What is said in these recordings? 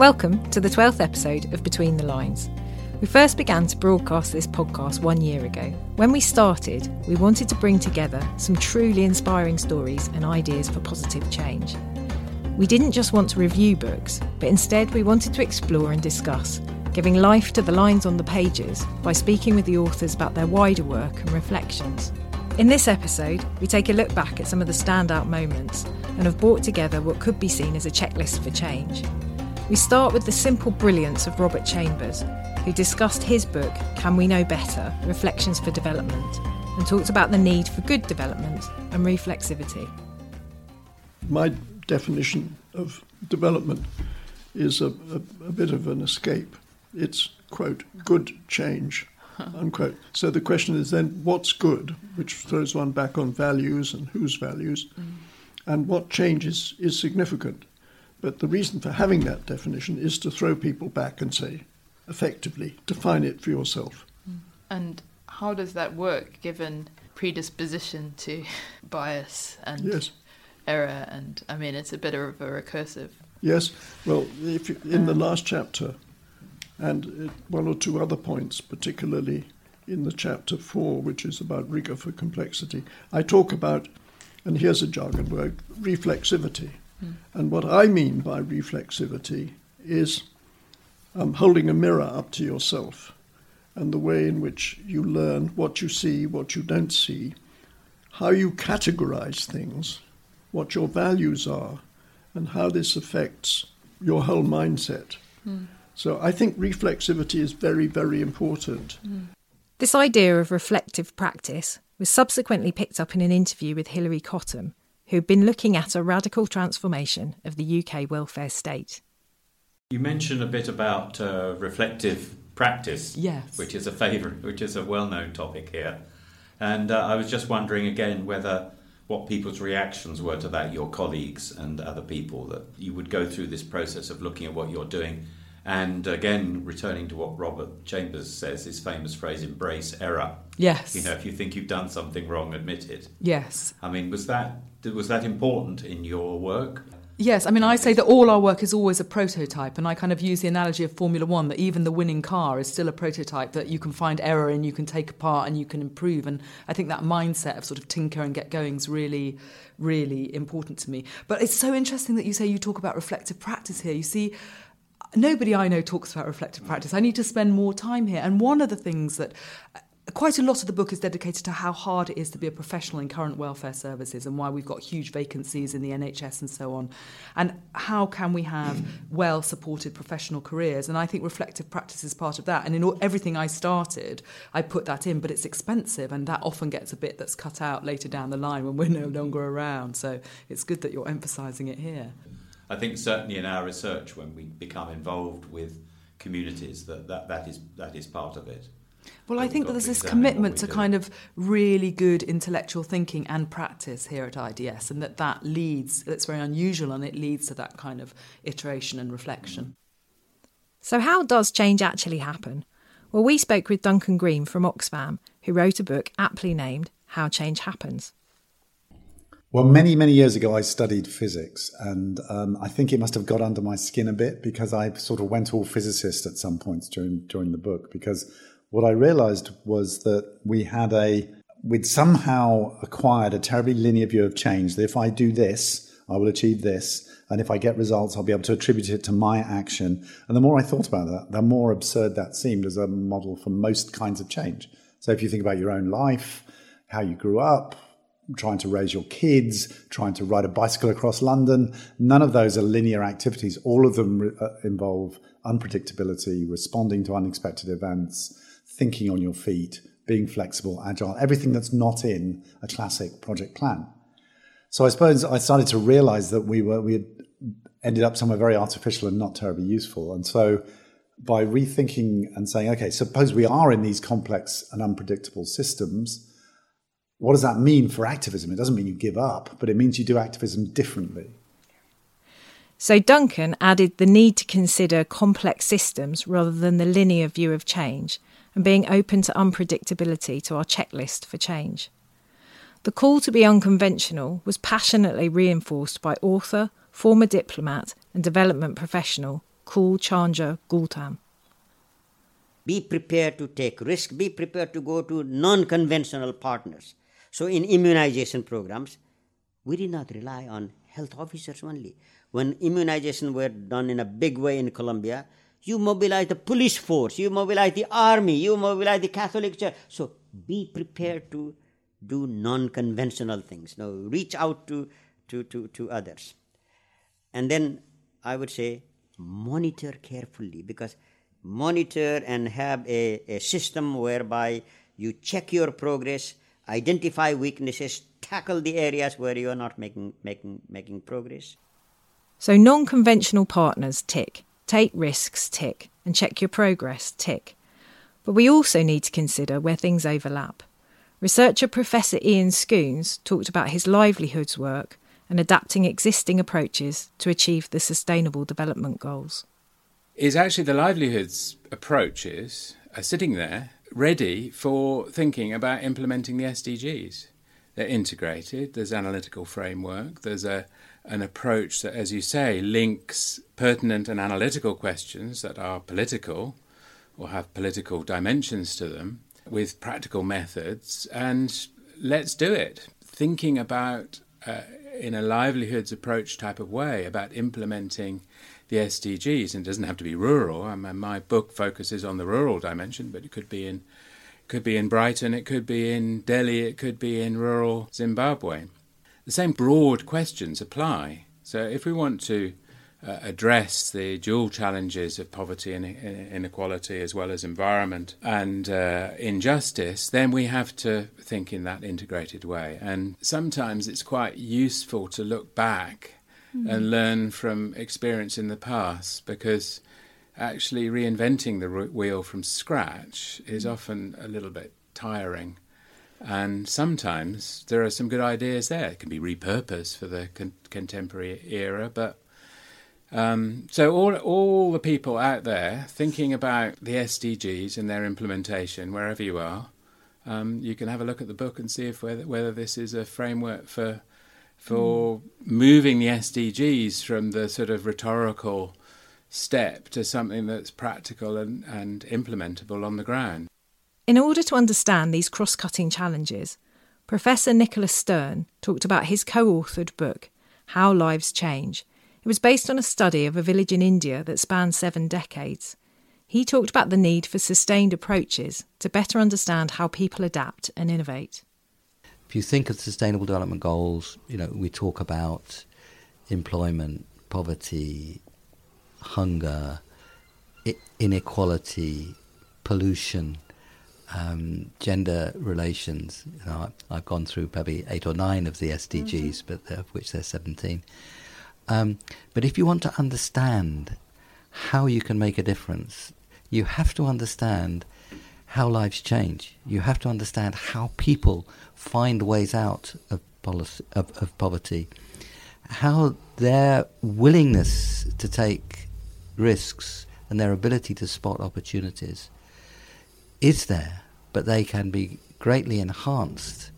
Welcome to the 12th episode of Between the Lines. We first began to broadcast this podcast one year ago. When we started, we wanted to bring together some truly inspiring stories and ideas for positive change. We didn't just want to review books, but instead we wanted to explore and discuss, giving life to the lines on the pages by speaking with the authors about their wider work and reflections. In this episode, we take a look back at some of the standout moments and have brought together what could be seen as a checklist for change. We start with the simple brilliance of Robert Chambers, who discussed his book, Can We Know Better? Reflections for Development, and talked about the need for good development and reflexivity. My definition of development is a, a, a bit of an escape. It's, quote, good change, unquote. So the question is then, what's good? Which throws one back on values and whose values, mm. and what change is, is significant. But the reason for having that definition is to throw people back and say, effectively, define it for yourself. Mm. And how does that work given predisposition to bias and yes. error? And I mean, it's a bit of a recursive. Yes. Well, if you, in the last chapter, and one or two other points, particularly in the chapter four, which is about rigor for complexity, I talk about, and here's a jargon word, reflexivity. Mm. And what I mean by reflexivity is um, holding a mirror up to yourself and the way in which you learn what you see, what you don't see, how you categorize things, what your values are, and how this affects your whole mindset. Mm. So I think reflexivity is very, very important. Mm. This idea of reflective practice was subsequently picked up in an interview with Hilary Cottam, who'd been looking at a radical transformation of the UK welfare state. You mentioned a bit about uh, reflective practice, yes. which is a favourite, which is a well-known topic here, and uh, I was just wondering again whether what people's reactions were to that, your colleagues and other people, that you would go through this process of looking at what you're doing and again, returning to what Robert Chambers says, his famous phrase, embrace error. Yes. You know, if you think you've done something wrong, admit it. Yes. I mean, was that was that important in your work? Yes, I mean, I say that all our work is always a prototype, and I kind of use the analogy of Formula One that even the winning car is still a prototype that you can find error in, you can take apart, and you can improve. And I think that mindset of sort of tinker and get going is really, really important to me. But it's so interesting that you say you talk about reflective practice here. You see, nobody I know talks about reflective practice. I need to spend more time here. And one of the things that uh, quite a lot of the book is dedicated to how hard it is to be a professional in current welfare services and why we've got huge vacancies in the NHS and so on. And how can we have well supported professional careers? And I think reflective practice is part of that. And in all, everything I started, I put that in, but it's expensive and that often gets a bit that's cut out later down the line when we're no longer around. So it's good that you're emphasising it here. I think certainly in our research, when we become involved with communities, that that, that is that is part of it. Well, I think that there's this commitment to do. kind of really good intellectual thinking and practice here at IDS, and that that leads. It's very unusual, and it leads to that kind of iteration and reflection. Mm. So, how does change actually happen? Well, we spoke with Duncan Green from Oxfam, who wrote a book aptly named "How Change Happens." Well, many, many years ago, I studied physics, and um, I think it must have got under my skin a bit because I sort of went all physicist at some points during during the book. Because what I realized was that we had a we'd somehow acquired a terribly linear view of change. That if I do this, I will achieve this, and if I get results, I'll be able to attribute it to my action. And the more I thought about that, the more absurd that seemed as a model for most kinds of change. So if you think about your own life, how you grew up, trying to raise your kids, trying to ride a bicycle across London. None of those are linear activities. All of them uh, involve unpredictability, responding to unexpected events, thinking on your feet, being flexible, agile, everything that's not in a classic project plan. So I suppose I started to realize that we were, we had ended up somewhere very artificial and not terribly useful. And so by rethinking and saying, okay, suppose we are in these complex and unpredictable systems, what does that mean for activism? It doesn't mean you give up, but it means you do activism differently. So Duncan added the need to consider complex systems rather than the linear view of change and being open to unpredictability to our checklist for change. The call to be unconventional was passionately reinforced by author, former diplomat, and development professional Kul Chandra Gautam. Be prepared to take risk, be prepared to go to non conventional partners. So, in immunization programs, we did not rely on health officers only. When immunization were done in a big way in Colombia, you mobilize the police force, you mobilize the army, you mobilize the Catholic Church. So be prepared to do non conventional things. Now, reach out to, to, to, to others. And then I would say monitor carefully because monitor and have a, a system whereby you check your progress, identify weaknesses, tackle the areas where you are not making, making, making progress. So, non conventional partners tick, take risks tick, and check your progress tick. But we also need to consider where things overlap. Researcher Professor Ian Scoones talked about his livelihoods work and adapting existing approaches to achieve the Sustainable Development Goals. Is actually the livelihoods approaches are sitting there ready for thinking about implementing the SDGs. They're integrated, there's analytical framework, there's a an approach that, as you say, links pertinent and analytical questions that are political or have political dimensions to them with practical methods, and let's do it. Thinking about, uh, in a livelihoods approach type of way, about implementing the SDGs, and it doesn't have to be rural. I mean, my book focuses on the rural dimension, but it could be in could be in Brighton, it could be in Delhi, it could be in rural Zimbabwe. The same broad questions apply. So if we want to uh, address the dual challenges of poverty and inequality as well as environment and uh, injustice, then we have to think in that integrated way. And sometimes it's quite useful to look back mm-hmm. and learn from experience in the past because actually reinventing the wheel from scratch is mm. often a little bit tiring. And sometimes there are some good ideas there. It can be repurposed for the con- contemporary era, but um, so all all the people out there thinking about the SDGs and their implementation, wherever you are, um, you can have a look at the book and see if whether, whether this is a framework for for moving the SDGs from the sort of rhetorical step to something that's practical and, and implementable on the ground. In order to understand these cross cutting challenges, Professor Nicholas Stern talked about his co authored book, How Lives Change. It was based on a study of a village in India that spanned seven decades. He talked about the need for sustained approaches to better understand how people adapt and innovate. If you think of the Sustainable Development Goals, you know, we talk about employment, poverty, hunger, inequality, pollution, um, gender relations. You know, I've gone through probably eight or nine of the SDGs, mm-hmm. but of which there's 17. Um, but if you want to understand how you can make a difference, you have to understand how lives change. You have to understand how people find ways out of, policy, of, of poverty, how their willingness to take risks and their ability to spot opportunities is there, but they can be greatly enhanced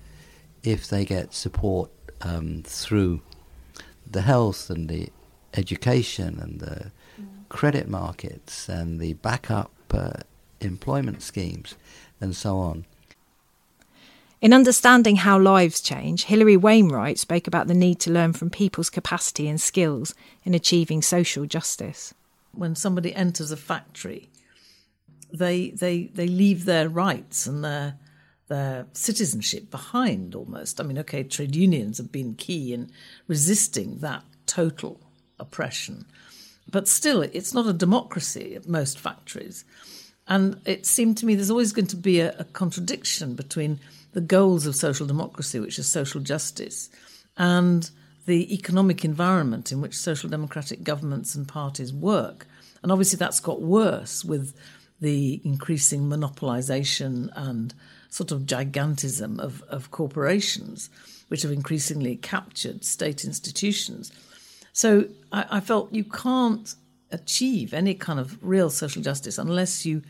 if they get support um, through the health and the education and the mm. credit markets and the backup uh, employment schemes and so on. In understanding how lives change, Hilary Wainwright spoke about the need to learn from people's capacity and skills in achieving social justice when somebody enters a factory, they they they leave their rights and their their citizenship behind almost. I mean, okay, trade unions have been key in resisting that total oppression, but still, it's not a democracy at most factories. And it seemed to me there's always going to be a, a contradiction between the goals of social democracy, which is social justice, and the economic environment in which social democratic governments and parties work. And obviously, that's got worse with the increasing monopolization and sort of gigantism of, of corporations, which have increasingly captured state institutions. So I, I felt you can't achieve any kind of real social justice unless you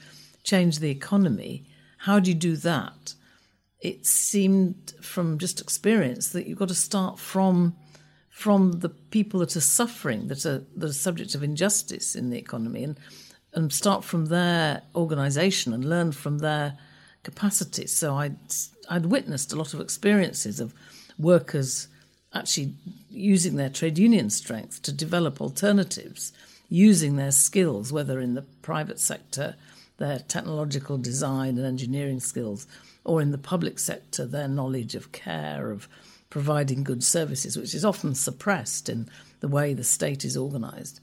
change the economy. How do you do that? It seemed from just experience that you've got to start from from the people that are suffering, that are, that are subject of injustice in the economy, and, and start from their organisation and learn from their capacity. So I'd, I'd witnessed a lot of experiences of workers actually using their trade union strength to develop alternatives, using their skills, whether in the private sector, their technological design and engineering skills, or in the public sector, their knowledge of care, of providing good services, which is often suppressed in the way the state is organised.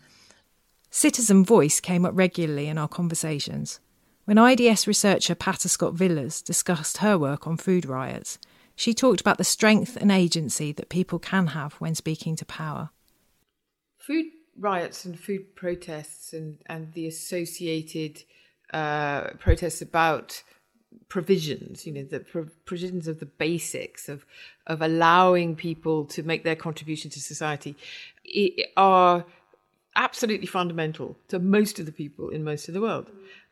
Citizen voice came up regularly in our conversations. When IDS researcher Patta Scott-Villiers discussed her work on food riots, she talked about the strength and agency that people can have when speaking to power. Food riots and food protests and, and the associated uh, protests about provisions, you know, the pro- provisions of the basics of of allowing people to make their contribution to society are absolutely fundamental to most of the people in most of the world.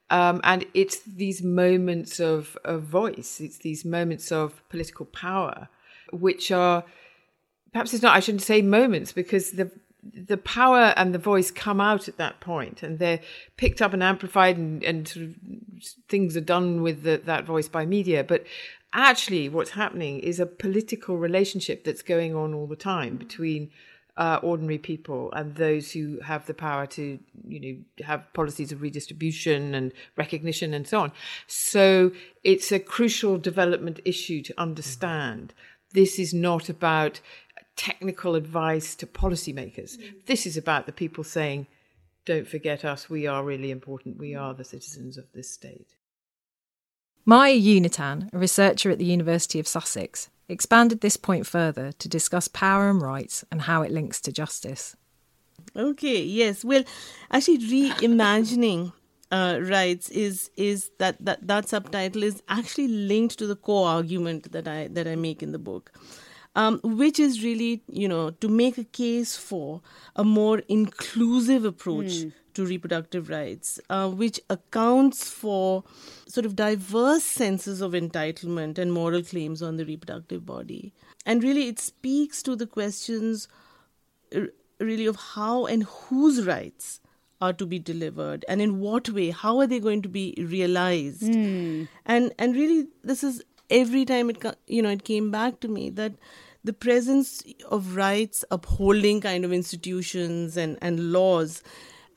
Um, and it's these moments of, of voice, it's these moments of political power, which are perhaps it's not, I shouldn't say moments because the the power and the voice come out at that point and they're picked up and amplified and, and sort of things are done with the, that voice by media. But actually what's happening is a political relationship that's going on all the time between uh, ordinary people and those who have the power to you know have policies of redistribution and recognition and so on. So it's a crucial development issue to understand. This is not about technical advice to policymakers. Mm. This is about the people saying, don't forget us, we are really important, we are the citizens of this state. Maya Unnithan, a researcher at the University of Sussex, expanded this point further to discuss power and rights and how it links to justice. Okay, yes. Well, actually, reimagining uh, rights is is that, that that subtitle is actually linked to the core argument that I that I make in the book um, which is really, you know, to make a case for a more inclusive approach mm. to reproductive rights, uh, which accounts for sort of diverse senses of entitlement and moral claims on the reproductive body. And really, it speaks to the questions, really, of how and whose rights are to be delivered and in what way how are they going to be realized mm. and and really this is every time it you know it came back to me that the presence of rights upholding kind of institutions and, and laws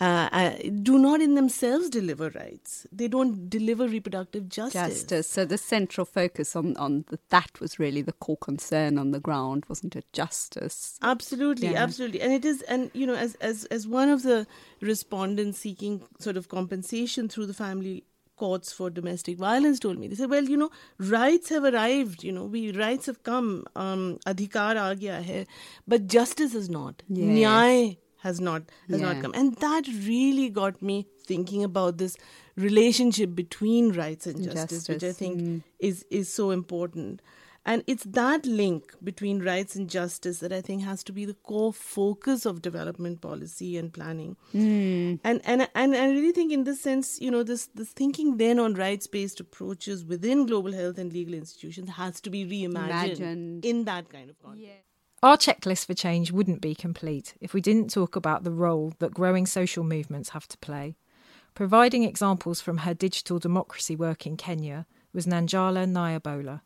uh, uh, do not in themselves deliver rights. They don't deliver reproductive justice. Justice. So the central focus on on the, that was really the core concern on the ground, wasn't it? Justice. Absolutely, yeah. absolutely. And it is, and you know, as as as one of the respondents seeking sort of compensation through the family courts for domestic violence told me. They said, well, you know, rights have arrived, you know, we rights have come, um, adhikar aa gaya hai, but justice is not. Yes. Nyay has not has yeah. not come. And that really got me thinking about this relationship between rights and justice, justice. which I think mm. is is so important. And it's that link between rights and justice that I think has to be the core focus of development policy and planning. Mm. And, and and I really think in this sense, you know, this this thinking then on rights-based approaches within global health and legal institutions has to be reimagined Imagined. in that kind of context. Yeah. Our checklist for change wouldn't be complete if we didn't talk about the role that growing social movements have to play. Providing examples from her digital democracy work in Kenya was Nanjala Nyabola.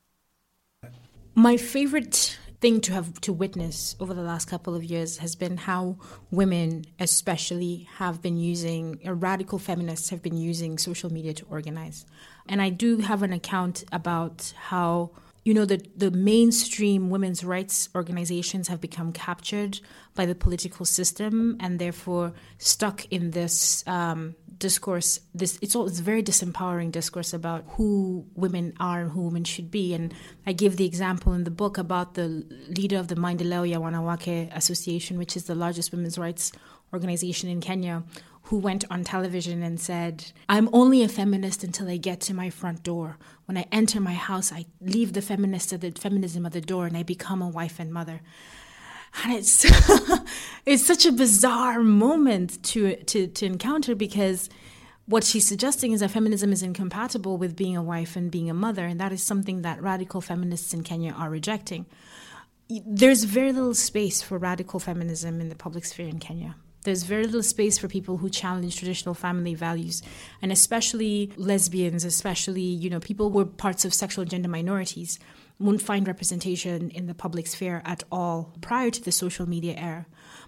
My favorite thing to have to witness over the last couple of years has been how women especially have been using uh, radical feminists have been using social media to organize. And i do have an account about how you know the the mainstream women's rights organizations have become captured by the political system and therefore stuck in this um, discourse this it's all it's very disempowering discourse about who women are and who women should be and i give the example in the book about the leader of the maendeleo ya wanawake association which is the largest women's rights organization in kenya who went on television and said, I'm only a feminist until I get to my front door. When I enter my house, I leave the feminist the feminism at the door and I become a wife and mother. And it's it's such a bizarre moment to to to encounter because what she's suggesting is that feminism is incompatible with being a wife and being a mother, and that is something that radical feminists in Kenya are rejecting. there's very little space for radical feminism in the public sphere in Kenya. There's very little space for people who challenge traditional family values, and especially lesbians, especially you know people who are parts of sexual gender minorities, won't find representation in the public sphere at all prior to the social media era.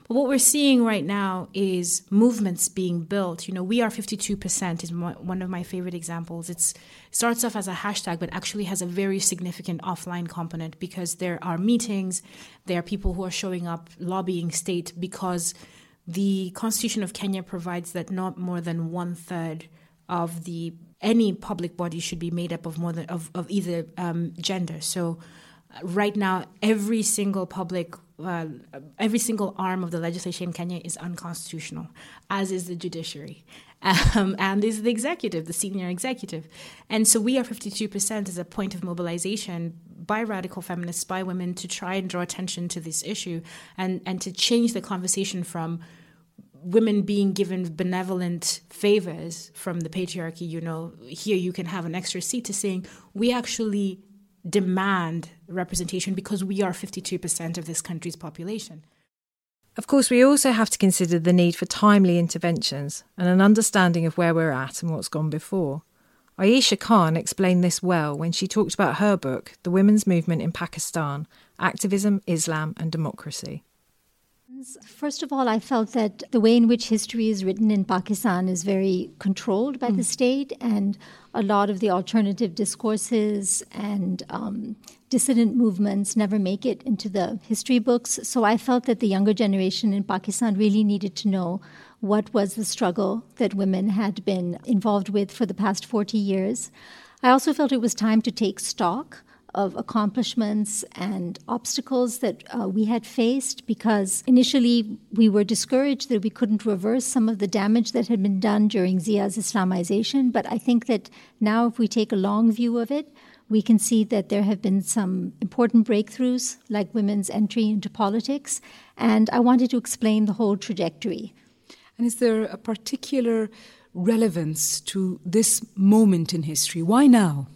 But what we're seeing right now is movements being built. You know, we are 52% is one of my favorite examples. It starts off as a hashtag, but actually has a very significant offline component because there are meetings, there are people who are showing up lobbying state because the Constitution of Kenya provides that not more than one third of the any public body should be made up of more than of, of either um, gender. So right now, every single public, uh, every single arm of the legislation in Kenya is unconstitutional, as is the judiciary. Um, and is the executive, the senior executive. And so we are 52% as a point of mobilization by radical feminists, by women, to try and draw attention to this issue and, and to change the conversation from women being given benevolent favors from the patriarchy, you know, here you can have an extra seat, to saying we actually demand representation because we are 52% of this country's population. Of course, we also have to consider the need for timely interventions and an understanding of where we're at and what's gone before. Ayesha Khan explained this well when she talked about her book, The Women's Movement in Pakistan Activism, Islam and Democracy. First of all, I felt that the way in which history is written in Pakistan is very controlled by mm. the state, and a lot of the alternative discourses and um, dissident movements never make it into the history books. So I felt that the younger generation in Pakistan really needed to know what was the struggle that women had been involved with for the past 40 years. I also felt it was time to take stock of accomplishments and obstacles that uh, we had faced because initially we were discouraged that we couldn't reverse some of the damage that had been done during Zia's Islamization. But I think that now, if we take a long view of it, we can see that there have been some important breakthroughs, like women's entry into politics. And I wanted to explain the whole trajectory. And is there a particular relevance to this moment in history? Why now?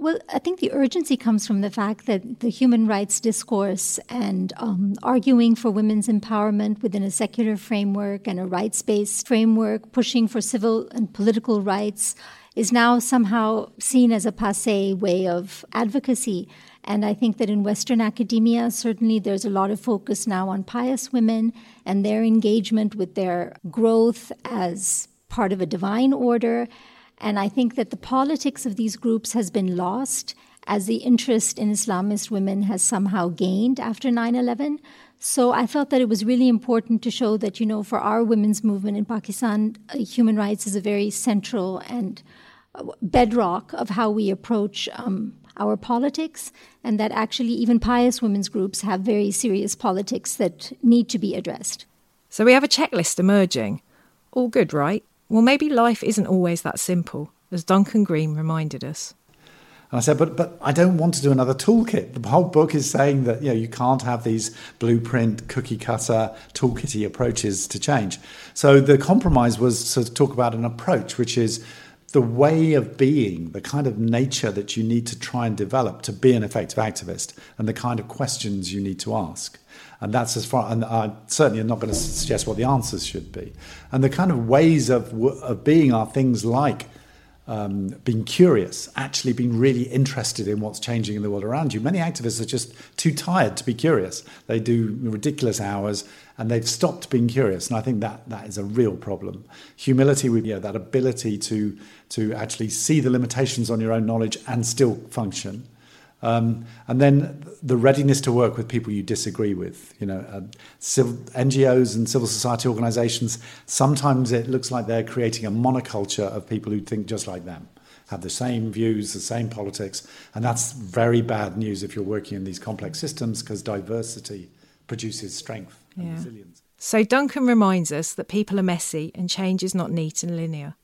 Well, I think the urgency comes from the fact that the human rights discourse and um, arguing for women's empowerment within a secular framework and a rights based framework, pushing for civil and political rights, is now somehow seen as a passe way of advocacy. And I think that in Western academia, certainly there's a lot of focus now on pious women and their engagement with their growth as part of a divine order and I think that the politics of these groups has been lost as the interest in Islamist women has somehow gained after 9 11. So I felt that it was really important to show that, you know, for our women's movement in Pakistan, uh, human rights is a very central and uh, bedrock of how we approach um, our politics, and that actually even pious women's groups have very serious politics that need to be addressed. So we have a checklist emerging. All good, right? Well, maybe life isn't always that simple, as Duncan Green reminded us. And I said, but but I don't want to do another toolkit. The whole book is saying that you know you can't have these blueprint, cookie cutter, toolkitty approaches to change. So the compromise was to talk about an approach, which is the way of being, the kind of nature that you need to try and develop to be an effective activist, and the kind of questions you need to ask. And that's as far, and I certainly am not going to suggest what the answers should be. And the kind of ways of, of being are things like um, being curious, actually being really interested in what's changing in the world around you. Many activists are just too tired to be curious. They do ridiculous hours and they've stopped being curious. And I think that that is a real problem. Humility, you know, that ability to to actually see the limitations on your own knowledge and still function. Um, and then the readiness to work with people you disagree with. You know, uh, civil, NGOs and civil society organisations. Sometimes it looks like they're creating a monoculture of people who think just like them, have the same views, the same politics, and that's very bad news if you're working in these complex systems because diversity produces strength and yeah. resilience. So Duncan reminds us that people are messy and change is not neat and linear.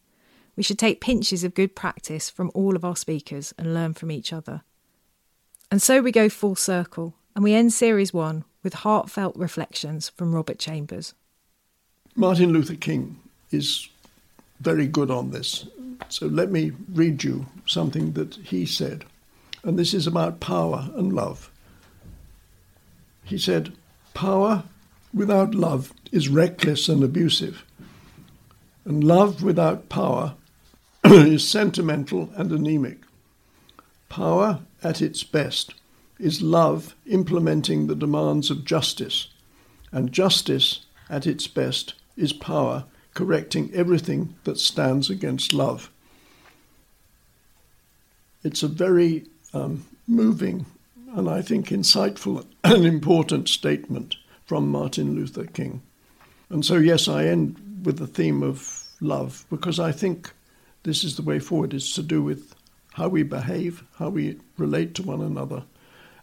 We should take pinches of good practice from all of our speakers and learn from each other. And so we go full circle, and we end series one with heartfelt reflections from Robert Chambers. Martin Luther King is very good on this. So let me read you something that he said. And this is about power and love. he said, Power without love is reckless and abusive, and love without power is sentimental and anemic. Power at its best is love implementing the demands of justice, and justice at its best is power correcting everything that stands against love. It's a very um, moving and I think insightful and important statement from Martin Luther King. And so, yes, I end with the theme of love because I think this is the way forward, is to do with how we behave, how we relate to one another,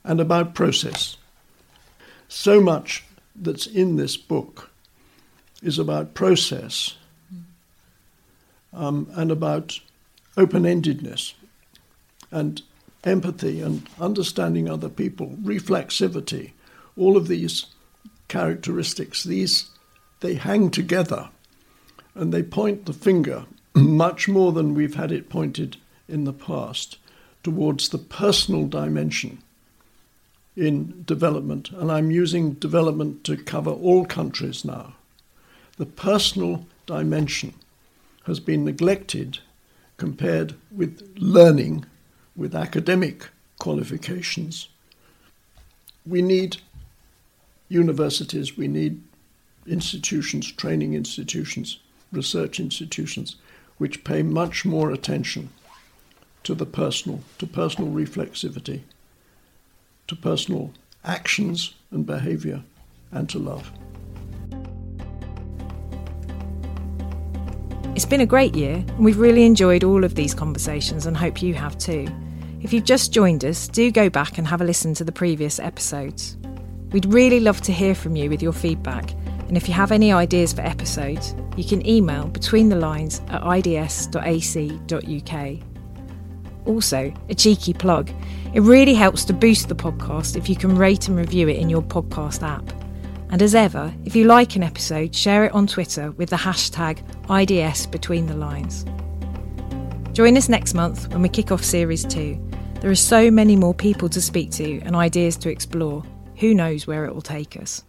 and about process. So much that's in this book is about process um, and about open endedness and empathy and understanding other people, reflexivity, all of these characteristics, these they hang together and they point the finger much more than we've had it pointed in the past towards the personal dimension in development. And I'm using development to cover all countries now. The personal dimension has been neglected compared with learning with academic qualifications. We need universities, we need institutions, training institutions, research institutions, which pay much more attention to the personal, to personal reflexivity, to personal actions and behavior, and to love. It's been a great year, and we've really enjoyed all of these conversations and hope you have too. If you've just joined us, do go back and have a listen to the previous episodes. We'd really love to hear from you with your feedback, and if you have any ideas for episodes, you can email between the lines at ids.ac.uk. Also, a cheeky plug it really helps to boost the podcast if you can rate and review it in your podcast app. And as ever, if you like an episode, share it on Twitter with the hashtag IDS Between the Lines. Join us next month when we kick off Series 2. There are so many more people to speak to and ideas to explore. Who knows where it will take us?